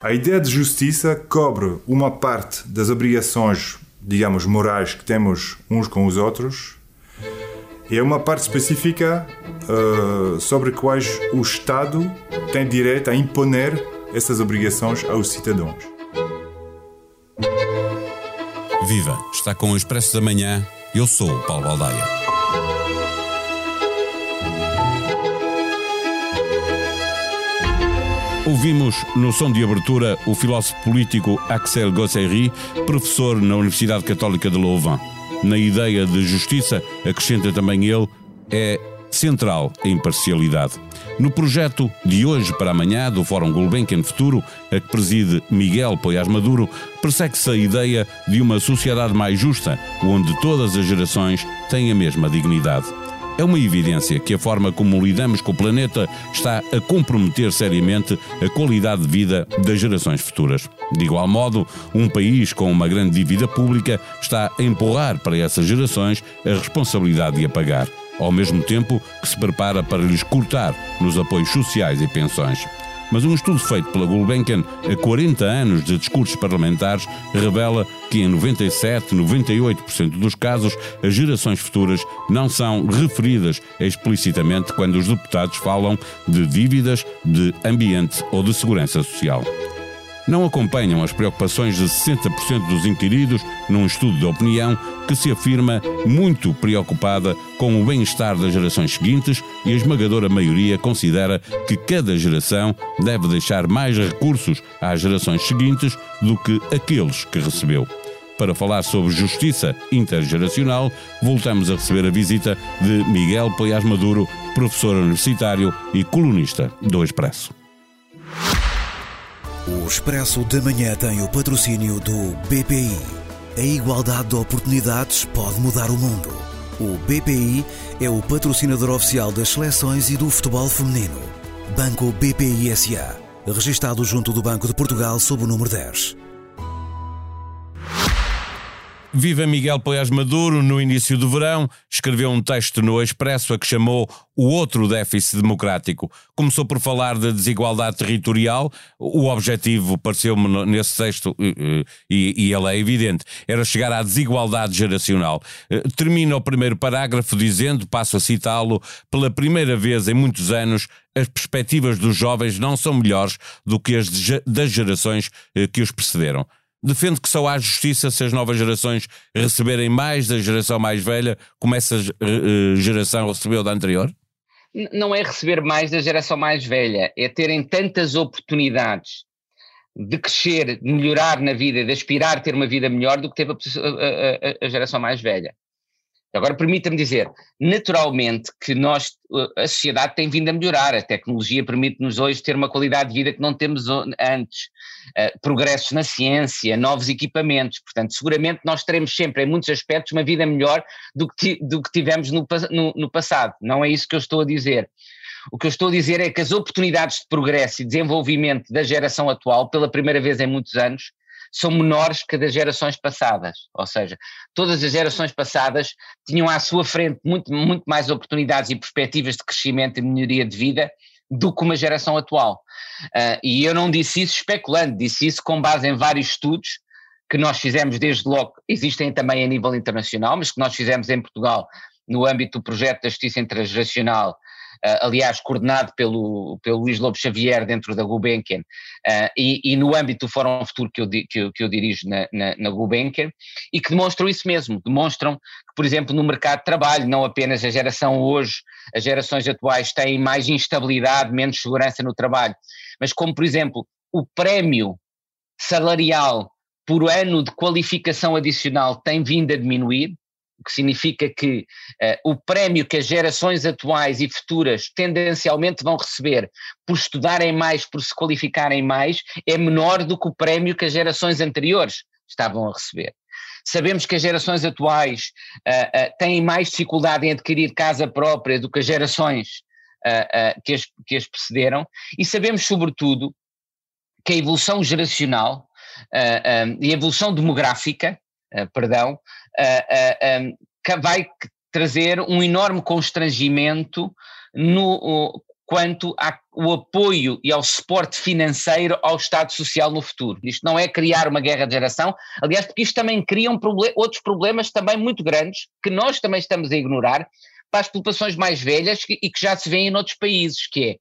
A ideia de justiça cobre uma parte das obrigações, digamos, morais que temos uns com os outros e é uma parte específica uh, sobre quais o Estado tem direito a imponer essas obrigações aos cidadãos. Viva! Está com o Expresso da Manhã. Eu sou o Paulo Baldaia. Ouvimos no som de abertura o filósofo político Axel Gosserry, professor na Universidade Católica de Louvain. Na ideia de justiça, acrescenta também ele, é central a imparcialidade. No projeto de hoje para amanhã do Fórum Gulbenkian Futuro, a que preside Miguel Poiás Maduro, persegue-se a ideia de uma sociedade mais justa, onde todas as gerações têm a mesma dignidade. É uma evidência que a forma como lidamos com o planeta está a comprometer seriamente a qualidade de vida das gerações futuras. De igual modo, um país com uma grande dívida pública está a empurrar para essas gerações a responsabilidade de a pagar, ao mesmo tempo que se prepara para lhes cortar nos apoios sociais e pensões. Mas um estudo feito pela Gulbenkian a 40 anos de discursos parlamentares revela que em 97, 98% dos casos as gerações futuras não são referidas explicitamente quando os deputados falam de dívidas, de ambiente ou de segurança social não acompanham as preocupações de 60% dos inquiridos num estudo de opinião que se afirma muito preocupada com o bem-estar das gerações seguintes e a esmagadora maioria considera que cada geração deve deixar mais recursos às gerações seguintes do que aqueles que recebeu. Para falar sobre justiça intergeracional, voltamos a receber a visita de Miguel Poiás Maduro, professor universitário e colunista do Expresso. O Expresso da Manhã tem o patrocínio do BPI. A igualdade de oportunidades pode mudar o mundo. O BPI é o patrocinador oficial das seleções e do futebol feminino. Banco BPI SA. Registado junto do Banco de Portugal sob o número 10. Viva Miguel Poiás Maduro, no início do verão, escreveu um texto no Expresso a que chamou o outro déficit democrático. Começou por falar da desigualdade territorial. O objetivo, pareceu-me nesse texto, e, e ele é evidente, era chegar à desigualdade geracional. Eh, termina o primeiro parágrafo dizendo, passo a citá-lo, pela primeira vez em muitos anos, as perspectivas dos jovens não são melhores do que as das gerações eh, que os precederam. Defende que só há justiça se as novas gerações receberem mais da geração mais velha, como essa uh, geração recebeu da anterior? Não é receber mais da geração mais velha, é terem tantas oportunidades de crescer, de melhorar na vida, de aspirar a ter uma vida melhor do que teve a, a, a geração mais velha. Agora, permita-me dizer, naturalmente que nós, a sociedade tem vindo a melhorar, a tecnologia permite-nos hoje ter uma qualidade de vida que não temos antes, uh, progressos na ciência, novos equipamentos, portanto, seguramente nós teremos sempre, em muitos aspectos, uma vida melhor do que, do que tivemos no, no, no passado, não é isso que eu estou a dizer. O que eu estou a dizer é que as oportunidades de progresso e desenvolvimento da geração atual, pela primeira vez em muitos anos, são menores que das gerações passadas. Ou seja, todas as gerações passadas tinham à sua frente muito, muito mais oportunidades e perspectivas de crescimento e melhoria de vida do que uma geração atual. Uh, e eu não disse isso especulando, disse isso com base em vários estudos que nós fizemos desde logo, existem também a nível internacional, mas que nós fizemos em Portugal no âmbito do projeto da Justiça Intergeracional aliás, coordenado pelo, pelo Luís Lobo Xavier dentro da Gulbenkian, uh, e, e, no âmbito do Fórum Futuro que eu, que eu, que eu dirijo na, na, na, Gulbenkian, e que demonstram isso mesmo, demonstram que, por exemplo, no mercado de trabalho, não apenas a geração hoje, as gerações atuais têm mais instabilidade, menos segurança no trabalho, mas como, por exemplo, o prémio salarial por ano de qualificação adicional tem vindo a diminuir, o que significa que uh, o prémio que as gerações atuais e futuras tendencialmente vão receber por estudarem mais, por se qualificarem mais, é menor do que o prémio que as gerações anteriores estavam a receber. Sabemos que as gerações atuais uh, uh, têm mais dificuldade em adquirir casa própria do que as gerações que as, que, as, precederam, e sabemos, sobretudo, que a evolução geracional e a evolução demográfica, perdão, uh, uh, um, vai trazer um enorme constrangimento no, quanto ao apoio e ao suporte financeiro ao Estado Social no futuro. Isto não é criar uma guerra de geração, aliás, porque isto também cria um outros problemas também muito grandes que nós também estamos a ignorar para as populações mais velhas e que já se vêem em outros países, que é,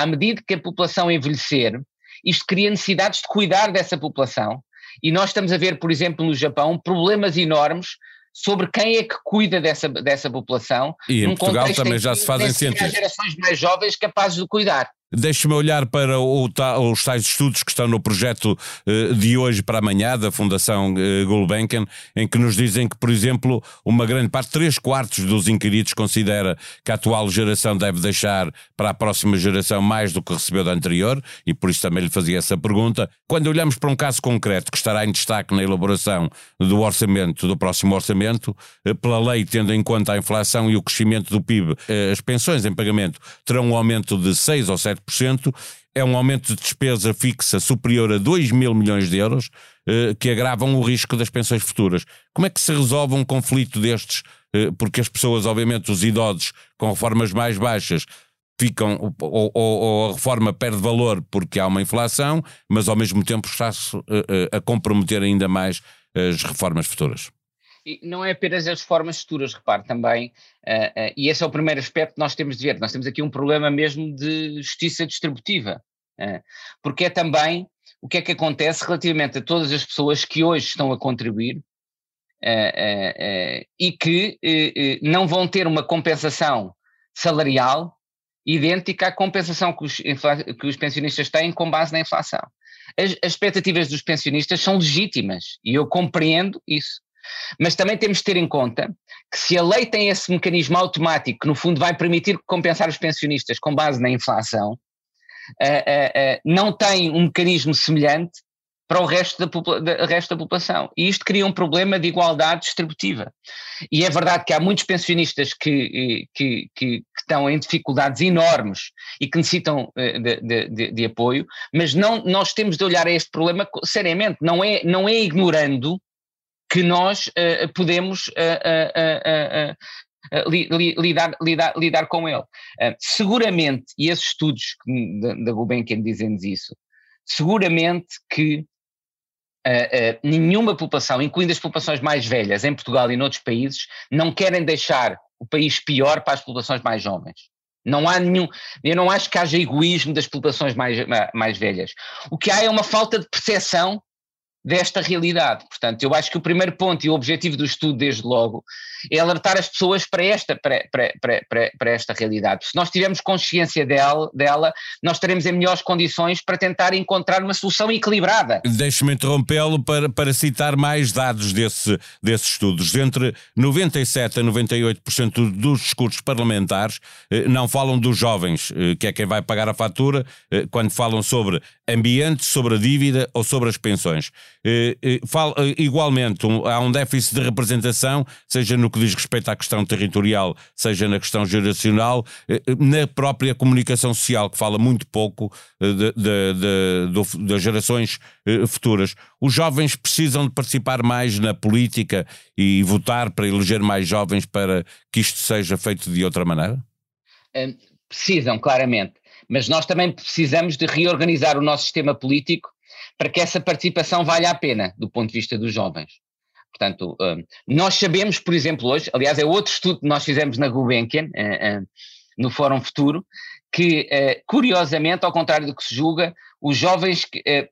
à medida que a população envelhecer, isto cria necessidades de cuidar dessa população, e nós estamos a ver, por exemplo, no Japão, problemas enormes sobre quem é que cuida dessa, dessa população. E em Portugal também já se fazem ciências. gerações mais jovens capazes de cuidar. Deixe-me olhar para o, os tais estudos que estão no projeto uh, de hoje para amanhã, da Fundação uh, Gulbenkian, em que nos dizem que, por exemplo, uma grande parte, três quartos dos inquiridos considera que a atual geração deve deixar para a próxima geração mais do que recebeu da anterior, e por isso também lhe fazia essa pergunta. Quando olhamos para um caso concreto que estará em destaque na elaboração do orçamento, do próximo orçamento, uh, pela lei, tendo em conta a inflação e o crescimento do PIB, as pensões em pagamento terão um aumento de 6 ou 7 é um aumento de despesa fixa superior a 2 mil milhões de euros, eh, que agravam o risco das pensões futuras. Como é que se resolve um conflito destes? Eh, porque as pessoas, obviamente, os idosos com reformas mais baixas, ficam, ou, ou, ou, a reforma perde valor porque há uma inflação, mas ao mesmo tempo está-se eh, a comprometer ainda mais as reformas futuras. E não é apenas as formas futuras, repare também, uh, uh, e esse é o primeiro aspecto que nós temos de ver. Nós temos aqui um problema mesmo de justiça distributiva, uh, porque é também o que é que acontece relativamente a todas as pessoas que hoje estão a contribuir e que não vão ter uma compensação salarial idêntica à compensação que os, que os pensionistas têm com base na inflação. As, as expectativas dos pensionistas são legítimas e eu compreendo isso. Mas também temos de ter em conta que se a lei tem esse mecanismo automático que no fundo vai permitir compensar os pensionistas com base na inflação, uh, uh, não tem um mecanismo semelhante para o resto da, da, resto da população. E isto cria um problema de igualdade distributiva. E é verdade que há muitos pensionistas que, que, que, que estão em dificuldades enormes e que necessitam de, de, de, apoio, mas não, nós temos de olhar a este problema seriamente, não é, não é ignorando que nós uh, podemos uh, lidar, lidar, lidar com ele. seguramente, e esses estudos da, Gulbenkian dizem-nos isso, seguramente que nenhuma população, incluindo as populações mais velhas em Portugal e noutros países, não querem deixar o país pior para as populações mais jovens. Não há nenhum, eu não acho que haja egoísmo das populações mais, mais velhas. O que há é uma falta de percepção desta realidade. Portanto, eu acho que o primeiro ponto e o objetivo do estudo, desde logo, é alertar as pessoas para esta, para, para, para, para esta realidade. Se nós tivermos consciência dela, dela, nós estaremos em melhores condições para tentar encontrar uma solução equilibrada. Deixe-me interrompê-lo para, para citar mais dados desse, desses estudos. Entre 97% a 98% dos discursos parlamentares eh, não falam dos jovens, eh, que é quem vai pagar a fatura, eh, quando falam sobre ambiente, sobre a dívida ou sobre as pensões. Igualmente, há um déficit de representação, seja no que diz respeito à questão territorial, seja na questão geracional, eh, eh, na própria comunicação social, que fala muito pouco eh, das gerações futuras. Os jovens precisam de participar mais na política e votar para eleger mais jovens para que isto seja feito de outra maneira? Precisam, claramente. Mas nós também precisamos de reorganizar o nosso sistema político para que essa participação valha a pena do ponto de vista dos jovens. Portanto, hum, nós sabemos, por exemplo, hoje, aliás, é outro estudo que nós fizemos na Gulbenkian, eh, eh, no Fórum Futuro, que, eh, curiosamente, ao contrário do que se julga, os jovens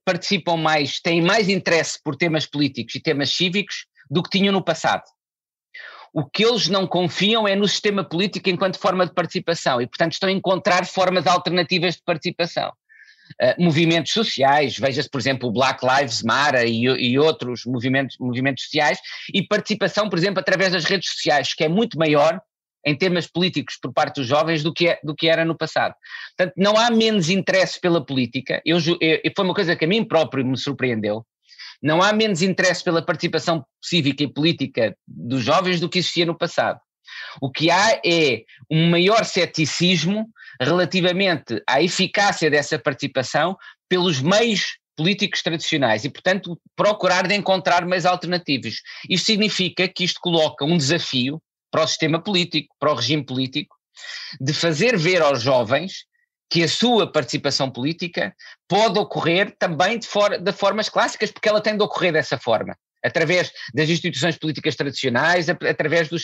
participam mais, têm mais interesse por temas políticos e temas cívicos do que tinham no passado. O que eles não confiam é no sistema político enquanto forma de participação e, portanto, estão a encontrar formas alternativas de participação. Uh, movimentos sociais, veja-se, por exemplo, o Black Lives Matter e, e, outros movimentos, movimentos sociais, e participação, por exemplo, através das redes sociais, que é muito maior em temas políticos por parte dos jovens do que, é, do que era no passado. Portanto, não há menos interesse pela política, eu, eu, foi uma coisa que a mim próprio me surpreendeu, não há menos interesse pela participação cívica e política dos jovens do que existia no passado. O que há é um maior ceticismo relativamente à eficácia dessa participação pelos meios políticos tradicionais e, portanto, procurar de encontrar meios alternativos. Isto significa que isto coloca um desafio para o sistema político, para o regime político, de fazer ver aos jovens que a sua participação política pode ocorrer também de, for de formas clássicas, porque ela tem de ocorrer dessa forma através das instituições políticas tradicionais, através do,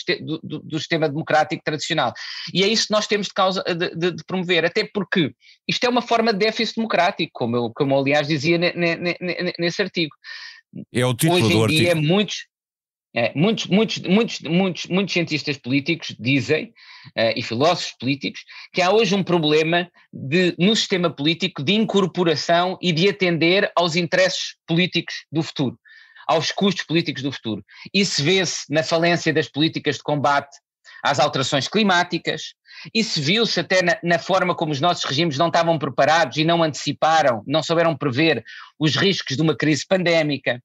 do, do, sistema democrático tradicional. E é isso que nós temos de, causa, de, de, promover, até porque isto é uma forma de déficit democrático, como eu, como eu aliás dizia ne, ne, ne, nesse artigo. É o título Hoje em do dia, artigo. muitos, é, muitos, muitos, muitos, muitos, muitos cientistas políticos dizem, uh, e filósofos políticos, que há hoje um problema de, no sistema político de incorporação e de atender aos interesses políticos do futuro aos custos políticos do futuro. Isso vê-se na falência das políticas de combate às alterações climáticas, isso viu-se até na, na, forma como os nossos regimes não estavam preparados e não anteciparam, não souberam prever os riscos de uma crise pandémica.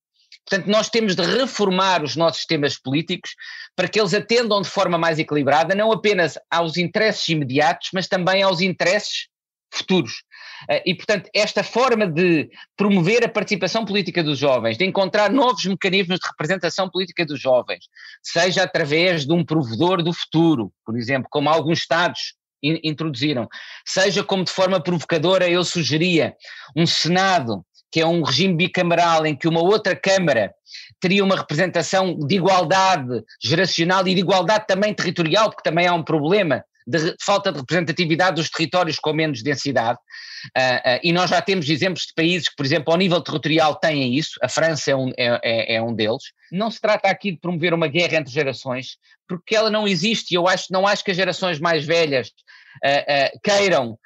Portanto, nós temos de reformar os nossos sistemas políticos para que eles atendam de forma mais equilibrada, não apenas aos interesses imediatos, mas também aos interesses futuros. Eh, e, portanto, esta forma de promover a participação política dos jovens, de encontrar novos mecanismos de representação política dos jovens, seja através de um provedor do futuro, por exemplo, como alguns Estados introduziram, seja como de forma provocadora eu sugeria um Senado, que é um regime bicameral em que uma outra Câmara teria uma representação de igualdade geracional e de igualdade também territorial, porque também há um problema de falta de representatividade dos territórios com menos densidade, uh, uh, e nós já temos exemplos de países que, por exemplo, ao nível territorial têm isso, a França é um, é, é, é um deles. Não se trata aqui de promover uma guerra entre gerações, porque ela não existe, e eu acho, não acho que as gerações mais velhas uh, queiram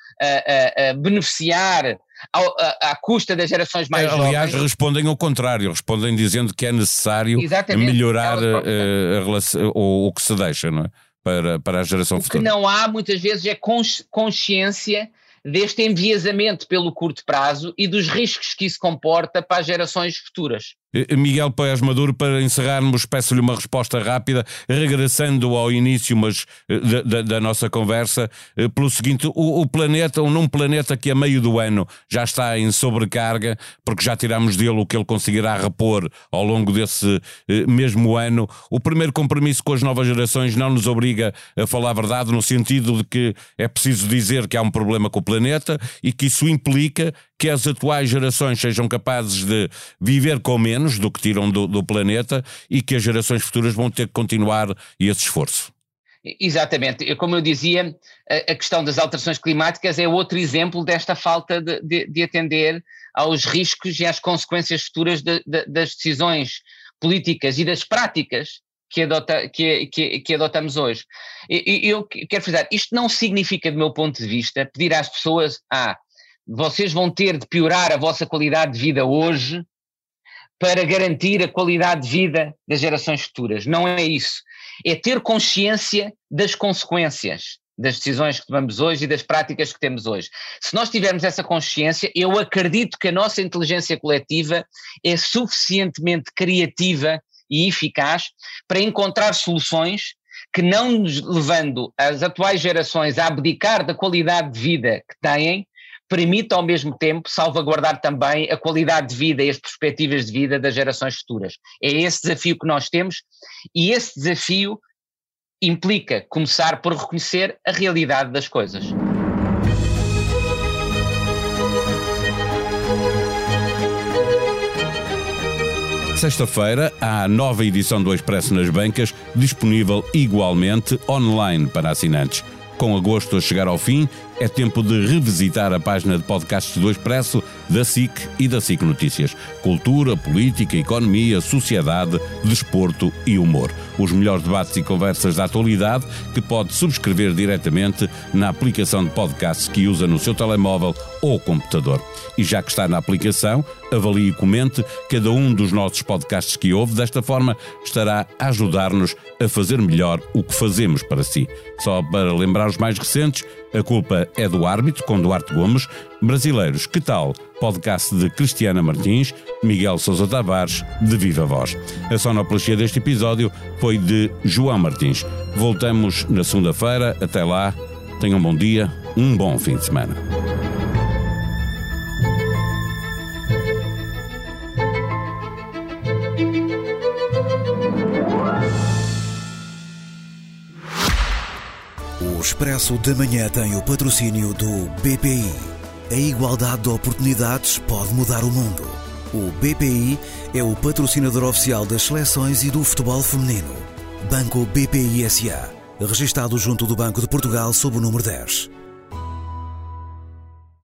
beneficiar ao, à, à, custa das gerações mais Aliás, jovens. Aliás, respondem ao contrário, respondem dizendo que é necessário Exatamente. melhorar a relação, o, o que se deixa, não é? Para, para a geração o futura. O que não há muitas vezes é consciência deste enviesamento pelo curto prazo e dos riscos que isso comporta para as gerações futuras. Miguel Paes Maduro, para encerrarmos, peço-lhe uma resposta rápida, regressando ao início mas, eh, da, da, da nossa conversa, eh, pelo seguinte: o, o, planeta, ou num planeta que a meio do ano já está em sobrecarga, porque já tiramos dele o que ele conseguirá repor ao longo desse eh, mesmo ano, o primeiro compromisso com as novas gerações não nos obriga a falar a verdade, no sentido de que é preciso dizer que há um problema com o planeta e que isso implica que as atuais gerações sejam capazes de viver com menos do que tiram do, do planeta e que as gerações futuras vão ter que continuar esse esforço. Exatamente, como eu dizia, a questão das alterações climáticas é outro exemplo desta falta de, de, de atender aos riscos e às consequências futuras de, das decisões políticas e das práticas que, adota, que, que, que adotamos hoje. E, eu quero frisar, isto não significa, do meu ponto de vista, pedir às pessoas, ah, vocês vão ter de piorar a vossa qualidade de vida hoje para garantir a qualidade de vida das gerações futuras. Não é isso. É ter consciência das consequências das decisões que tomamos hoje e das práticas que temos hoje. Se nós tivermos essa consciência, eu acredito que a nossa inteligência coletiva é suficientemente criativa e eficaz para encontrar soluções que não nos levando as atuais gerações a abdicar da qualidade de vida que têm, permite ao mesmo tempo salvaguardar também a qualidade de vida e as perspectivas de vida das gerações futuras. É esse desafio que nós temos e esse desafio implica começar por reconhecer a realidade das coisas. Sexta-feira há a nova edição do Expresso nas Bancas, disponível igualmente online para assinantes. Com agosto a chegar ao fim, é tempo de revisitar a página de podcasts do Expresso, da SIC e da SIC Notícias. Cultura, política, economia, sociedade, desporto e humor. Os melhores debates e conversas da atualidade que pode subscrever diretamente na aplicação de podcasts que usa no seu telemóvel ou computador. E já que está na aplicação, avalie e comente cada um dos nossos podcasts que ouve. Desta forma, estará a ajudar-nos a fazer melhor o que fazemos para si. Só para lembrar os mais recentes, a culpa é do árbitro, com Duarte Gomes. Brasileiros, que tal? Podcast de Cristiana Martins, Miguel Sousa Tavares, de Viva Voz. A sonoplastia deste episódio foi de João Martins. Voltamos na segunda-feira. Até lá, tenham um bom dia, um bom fim de semana. Expresso da Manhã tem o patrocínio do BPI. A igualdade de oportunidades pode mudar o mundo. O BPI é o patrocinador oficial das seleções e do futebol feminino. Banco BPI SA. Registado junto do Banco de Portugal sob o número 10.